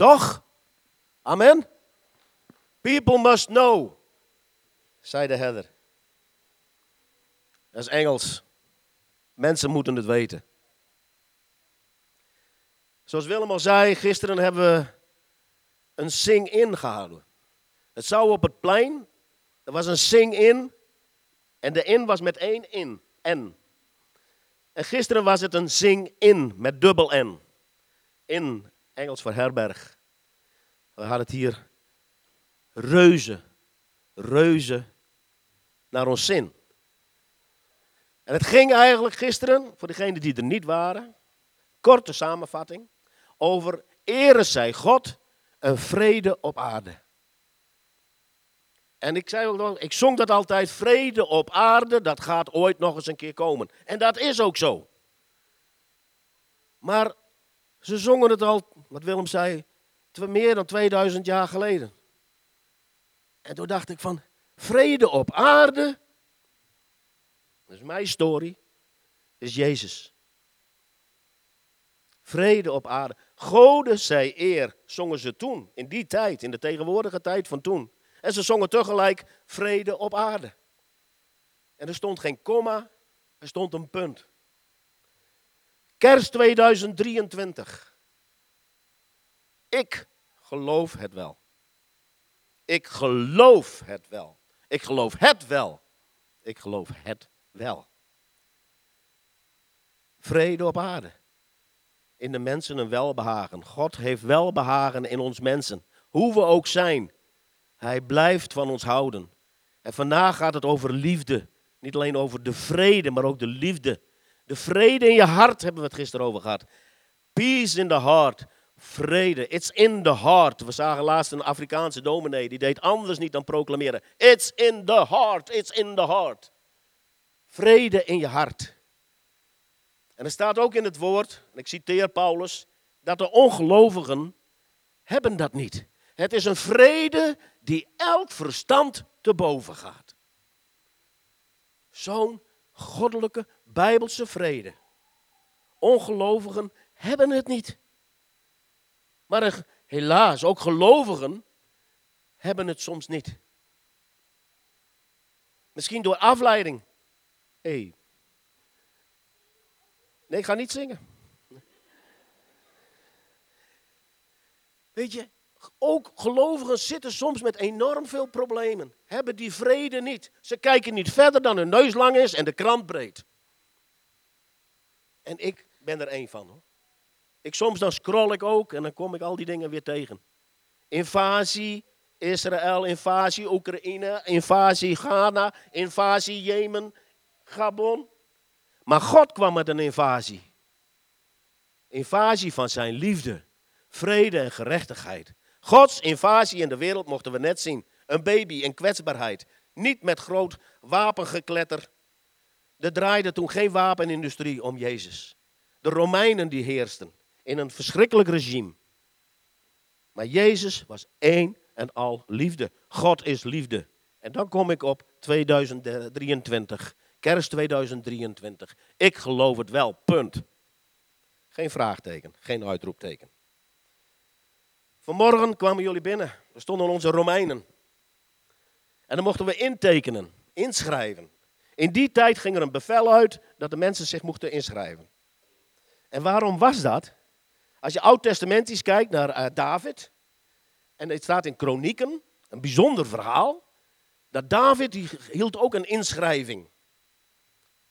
Toch? Amen? People must know, zei de herder. Dat is Engels. Mensen moeten het weten. Zoals Willem al zei, gisteren hebben we een sing-in gehouden. Het zou op het plein, er was een sing-in. En de in was met één in, N. En gisteren was het een sing-in met dubbel N. In, Engels voor herberg. We hadden het hier reuze, reuze naar ons zin. En het ging eigenlijk gisteren, voor degenen die er niet waren, korte samenvatting, over ere zij God een vrede op aarde. En ik zei ook nog, ik zong dat altijd, vrede op aarde, dat gaat ooit nog eens een keer komen. En dat is ook zo. Maar ze zongen het al, wat Willem zei, meer dan 2000 jaar geleden. En toen dacht ik van, vrede op aarde, dat is mijn story, is Jezus. Vrede op aarde. Gode zij eer, zongen ze toen, in die tijd, in de tegenwoordige tijd van toen. En ze zongen tegelijk vrede op aarde. En er stond geen komma, er stond een punt. Kerst 2023. Ik geloof het wel. Ik geloof het wel. Ik geloof het wel. Ik geloof het wel. Vrede op aarde. In de mensen een welbehagen. God heeft welbehagen in ons mensen. Hoe we ook zijn. Hij blijft van ons houden. En vandaag gaat het over liefde. Niet alleen over de vrede, maar ook de liefde. De vrede in je hart hebben we het gisteren over gehad. Peace in the heart. Vrede. It's in the heart. We zagen laatst een Afrikaanse dominee. Die deed anders niet dan proclameren. It's in the heart. It's in the heart. Vrede in je hart. En er staat ook in het woord, en ik citeer Paulus, dat de ongelovigen hebben dat niet. Het is een vrede die elk verstand te boven gaat. Zo'n goddelijke bijbelse vrede. Ongelovigen hebben het niet. Maar helaas, ook gelovigen hebben het soms niet. Misschien door afleiding. Hey. Nee, ik ga niet zingen. Weet je, ook gelovigen zitten soms met enorm veel problemen. Hebben die vrede niet. Ze kijken niet verder dan hun neus lang is en de krant breed. En ik ben er één van hoor. Ik, soms dan scroll ik ook en dan kom ik al die dingen weer tegen. Invasie Israël, invasie Oekraïne, invasie Ghana, invasie Jemen, Gabon. Maar God kwam met een invasie. Invasie van zijn liefde, vrede en gerechtigheid. Gods invasie in de wereld mochten we net zien. Een baby in kwetsbaarheid. Niet met groot wapengekletter. Er draaide toen geen wapenindustrie om Jezus. De Romeinen die heersten in een verschrikkelijk regime. Maar Jezus was één en al liefde. God is liefde. En dan kom ik op 2023. Kerst 2023. Ik geloof het wel, punt. Geen vraagteken, geen uitroepteken. Vanmorgen kwamen jullie binnen. Er stonden onze Romeinen. En dan mochten we intekenen, inschrijven. In die tijd ging er een bevel uit dat de mensen zich mochten inschrijven. En waarom was dat? Als je oud-testamentisch kijkt naar uh, David, en het staat in Kronieken, een bijzonder verhaal, dat David die hield ook een inschrijving.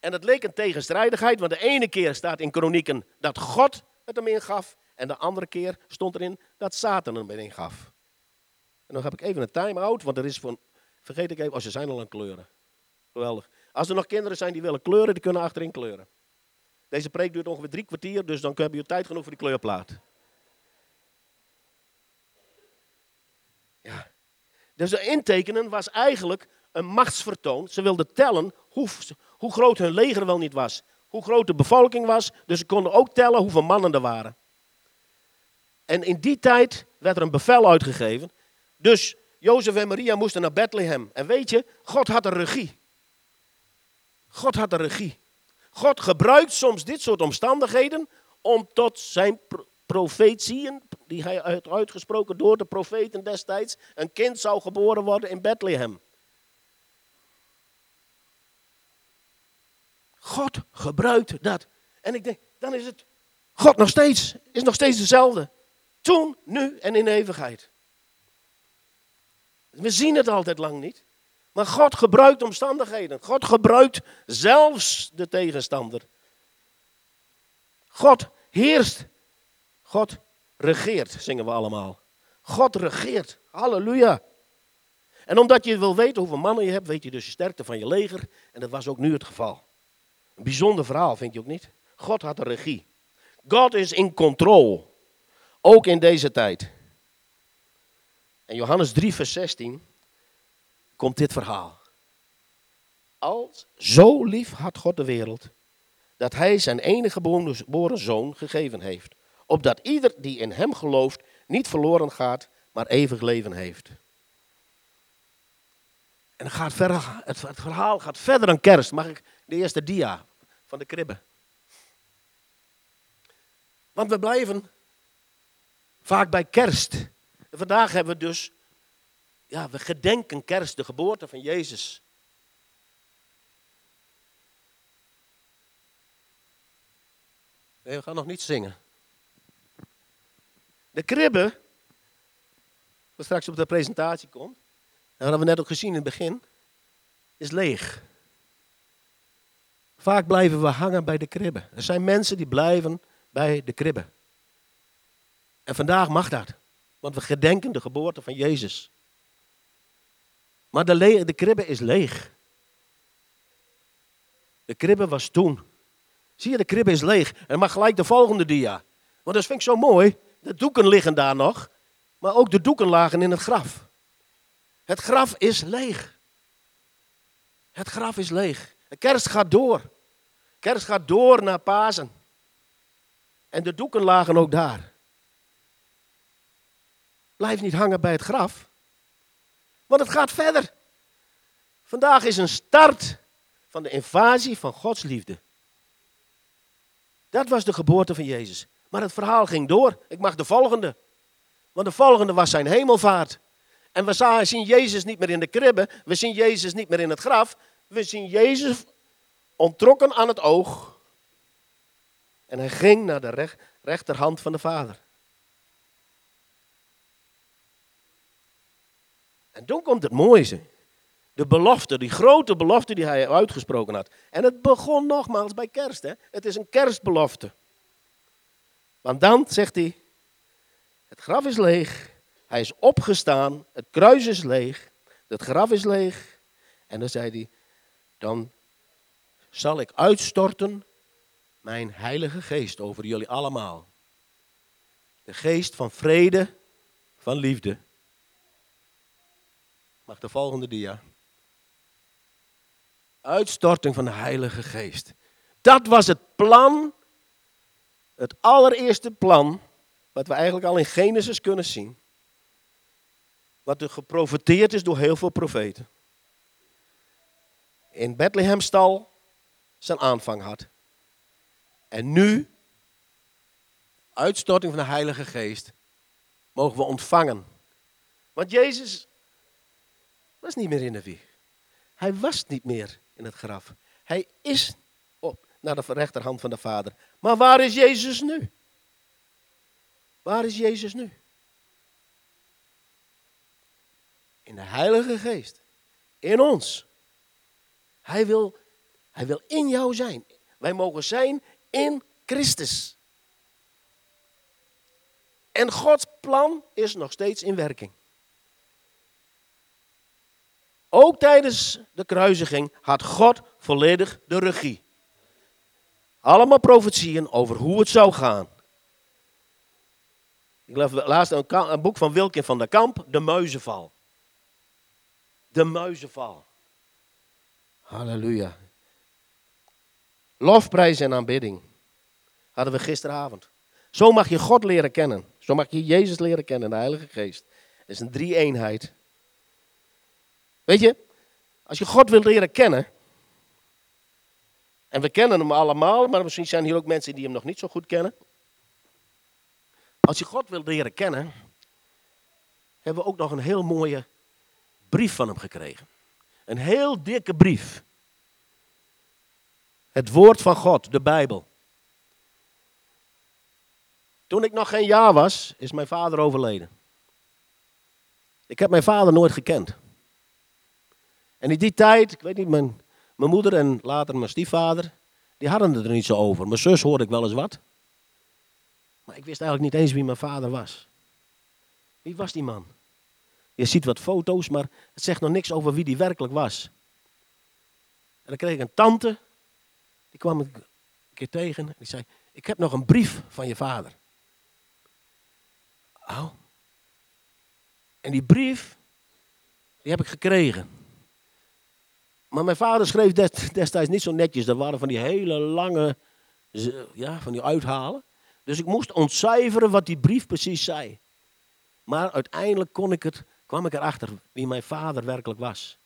En dat leek een tegenstrijdigheid, want de ene keer staat in Kronieken dat God het hem ingaf, en de andere keer stond erin dat Satan hem erin gaf. En dan heb ik even een time-out, want er is van, vergeet ik even, als oh, ze zijn al aan kleuren. Geweldig. Als er nog kinderen zijn die willen kleuren, die kunnen achterin kleuren. Deze preek duurt ongeveer drie kwartier, dus dan heb je tijd genoeg voor die kleurplaat. Ja. Dus de intekenen was eigenlijk een machtsvertoon. Ze wilden tellen hoe, hoe groot hun leger wel niet was. Hoe groot de bevolking was. Dus ze konden ook tellen hoeveel mannen er waren. En in die tijd werd er een bevel uitgegeven. Dus Jozef en Maria moesten naar Bethlehem. En weet je, God had de regie. God had de regie. God gebruikt soms dit soort omstandigheden om tot zijn profetieën die hij had uitgesproken door de profeten destijds. Een kind zou geboren worden in Bethlehem. God gebruikt dat. En ik denk, dan is het God nog steeds, is nog steeds dezelfde. Toen, nu en in eeuwigheid. We zien het altijd lang niet. Maar God gebruikt omstandigheden. God gebruikt zelfs de tegenstander. God heerst. God regeert, zingen we allemaal. God regeert. Halleluja. En omdat je wil weten hoeveel mannen je hebt, weet je dus de sterkte van je leger. En dat was ook nu het geval. Een bijzonder verhaal, vind je ook niet? God had de regie. God is in control. Ook in deze tijd. En Johannes 3, vers 16 komt dit verhaal. Als zo lief had God de wereld, dat hij zijn enige geboren zoon gegeven heeft, opdat ieder die in hem gelooft niet verloren gaat, maar eeuwig leven heeft. En gaat verder, het verhaal gaat verder dan kerst. Mag ik de eerste dia van de kribbe? Want we blijven vaak bij kerst. En vandaag hebben we dus, ja, we gedenken kerst, de geboorte van Jezus. Nee, we gaan nog niet zingen. De kribbe, wat straks op de presentatie komt, dat hebben we net ook gezien in het begin, is leeg. Vaak blijven we hangen bij de kribbe. Er zijn mensen die blijven bij de kribbe. En vandaag mag dat, want we gedenken de geboorte van Jezus. Maar de, de kribbe is leeg. De kribbe was toen. Zie je, de kribbe is leeg. En mag gelijk de volgende dia. Want dat vind ik zo mooi. De doeken liggen daar nog. Maar ook de doeken lagen in het graf. Het graf is leeg. Het graf is leeg. De kerst gaat door. kerst gaat door naar Pasen. En de doeken lagen ook daar. Blijf niet hangen bij het graf. Want het gaat verder. Vandaag is een start van de invasie van Gods liefde. Dat was de geboorte van Jezus. Maar het verhaal ging door. Ik mag de volgende. Want de volgende was zijn hemelvaart. En we zien Jezus niet meer in de kribbe. We zien Jezus niet meer in het graf. We zien Jezus ontrokken aan het oog. En hij ging naar de rechterhand van de Vader. En toen komt het mooiste. De belofte, die grote belofte die hij uitgesproken had. En het begon nogmaals bij kerst. Hè? Het is een kerstbelofte. Want dan zegt hij, het graf is leeg, hij is opgestaan, het kruis is leeg, het graf is leeg. En dan zei hij, dan zal ik uitstorten mijn heilige geest over jullie allemaal. De geest van vrede, van liefde. Mag de volgende dia. Uitstorting van de heilige geest. Dat was het plan, het allereerste plan, wat we eigenlijk al in Genesis kunnen zien. Wat er geprofeteerd is door heel veel profeten. In Bethlehemstal zijn aanvang had. En nu, uitstorting van de Heilige Geest, mogen we ontvangen. Want Jezus was niet meer in de wieg. Hij was niet meer in het graf. Hij is op naar de rechterhand van de Vader. Maar waar is Jezus nu? Waar is Jezus nu? In de Heilige Geest. In ons. Hij wil, hij wil in jou zijn. Wij mogen zijn in Christus. En Gods plan is nog steeds in werking. Ook tijdens de kruisiging had God volledig de regie. Allemaal profetieën over hoe het zou gaan. Ik las laatst een, een boek van Wilkin van der Kamp, De Muizenval. De Muizenval. Halleluja. Lofprijs en aanbidding. Hadden we gisteravond. Zo mag je God leren kennen. Zo mag je Jezus leren kennen, de Heilige Geest. Het is een drie-eenheid. Weet je, als je God wil leren kennen. En we kennen hem allemaal, maar misschien zijn hier ook mensen die hem nog niet zo goed kennen. Als je God wil leren kennen, hebben we ook nog een heel mooie brief van hem gekregen. Een heel dikke brief. Het woord van God, de Bijbel. Toen ik nog geen jaar was, is mijn vader overleden. Ik heb mijn vader nooit gekend. En in die tijd, ik weet niet, mijn, mijn moeder en later mijn stiefvader, die hadden er niet zo over. Mijn zus hoorde ik wel eens wat. Maar ik wist eigenlijk niet eens wie mijn vader was. Wie was die man? Je ziet wat foto's, maar het zegt nog niks over wie die werkelijk was. En dan kreeg ik een tante, die kwam ik een keer tegen en die zei, ik heb nog een brief van je vader. Oh. En die brief, die heb ik gekregen. Maar mijn vader schreef destijds niet zo netjes. Dat waren van die hele lange, ja, van die uithalen. Dus ik moest ontcijferen wat die brief precies zei. Maar uiteindelijk kon ik het, kwam ik erachter wie mijn vader werkelijk was.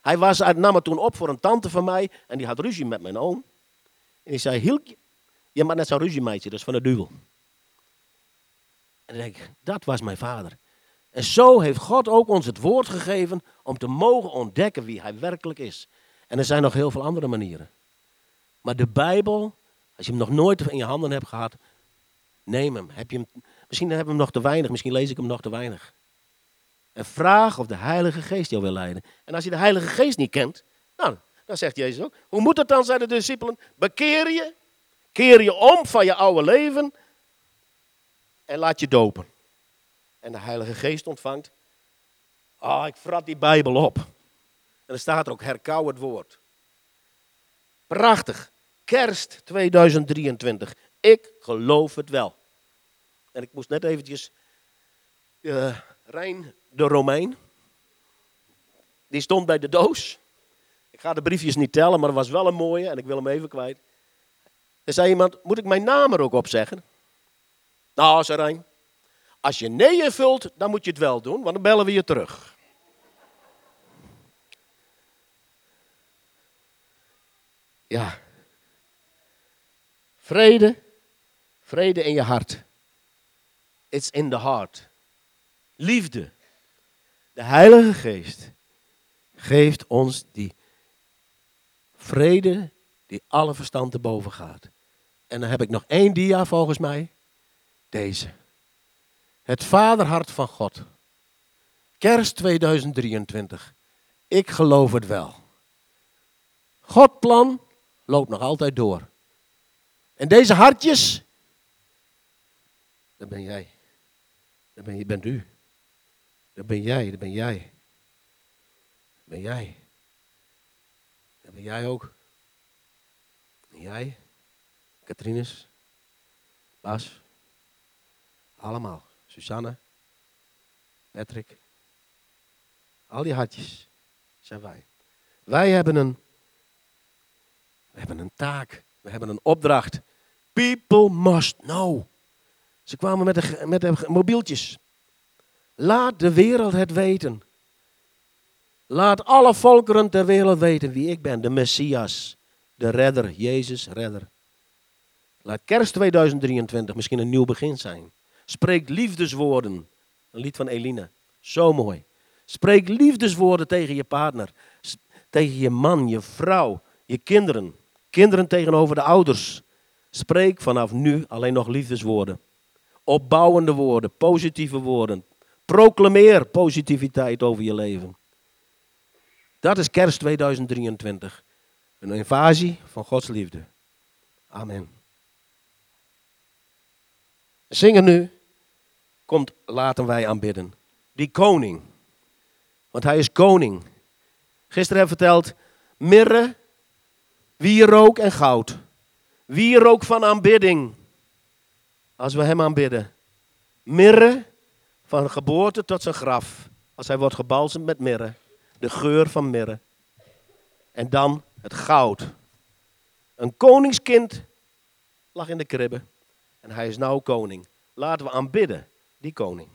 Hij was, nam het toen op voor een tante van mij en die had ruzie met mijn oom. En die zei, Hielkje, je maar net zo'n ruziemeidje, dat is van de duivel. En dan denk ik, dat was mijn vader. En zo heeft God ook ons het woord gegeven om te mogen ontdekken wie hij werkelijk is. En er zijn nog heel veel andere manieren. Maar de Bijbel, als je hem nog nooit in je handen hebt gehad, neem hem. Heb je hem misschien hebben we hem nog te weinig, misschien lees ik hem nog te weinig. En vraag of de Heilige Geest jou wil leiden. En als je de Heilige Geest niet kent, nou, dan zegt Jezus ook, hoe moet het dan, zijn de discipelen? Bekeer je, keer je om van je oude leven en laat je dopen. En de Heilige Geest ontvangt. Ah, oh, ik vrat die Bijbel op. En er staat er ook herkauw het woord. Prachtig. Kerst 2023. Ik geloof het wel. En ik moest net eventjes... Uh, Rijn de Romein. Die stond bij de doos. Ik ga de briefjes niet tellen, maar er was wel een mooie en ik wil hem even kwijt. Er zei iemand, moet ik mijn naam er ook op zeggen? Nou, zei Rijn, als je nee vult, dan moet je het wel doen, want dan bellen we je terug. Ja. Vrede, vrede in je hart. It's in the heart. Liefde. De Heilige Geest geeft ons die vrede die alle verstand te boven gaat. En dan heb ik nog één dia volgens mij. Deze. Het vaderhart van God. Kerst 2023. Ik geloof het wel. God plan loopt nog altijd door. En deze hartjes, dat ben jij. Dat ben, bent u. Dat ben jij, dat ben jij. Dat ben jij. Dat ben jij ook. En jij, Katrines, Bas, allemaal. Susanne, Patrick. Al die hartjes zijn wij. Wij hebben een, we hebben een taak. We hebben een opdracht. People must know. Ze kwamen met de, met de mobieltjes. Laat de wereld het weten. Laat alle volkeren ter wereld weten wie ik ben. De Messias. De redder. Jezus, redder. Laat kerst 2023 misschien een nieuw begin zijn. Spreek liefdeswoorden. Een lied van Eline. Zo mooi. Spreek liefdeswoorden tegen je partner. Tegen je man, je vrouw, je kinderen. Kinderen tegenover de ouders. Spreek vanaf nu alleen nog liefdeswoorden. Opbouwende woorden, positieve woorden. Proclameer positiviteit over je leven. Dat is kerst 2023. Een invasie van Gods liefde. Amen. Zingen nu komt, laten wij aanbidden. Die koning. Want hij is koning. Gisteren heb ik verteld, mirre, wierook en goud. Wierook van aanbidding. Als we hem aanbidden. Mirre, van geboorte tot zijn graf. Als hij wordt gebalsemd met mirre. De geur van mirre. En dan het goud. Een koningskind lag in de kribbe. En hij is nou koning. Laten we aanbidden die koning.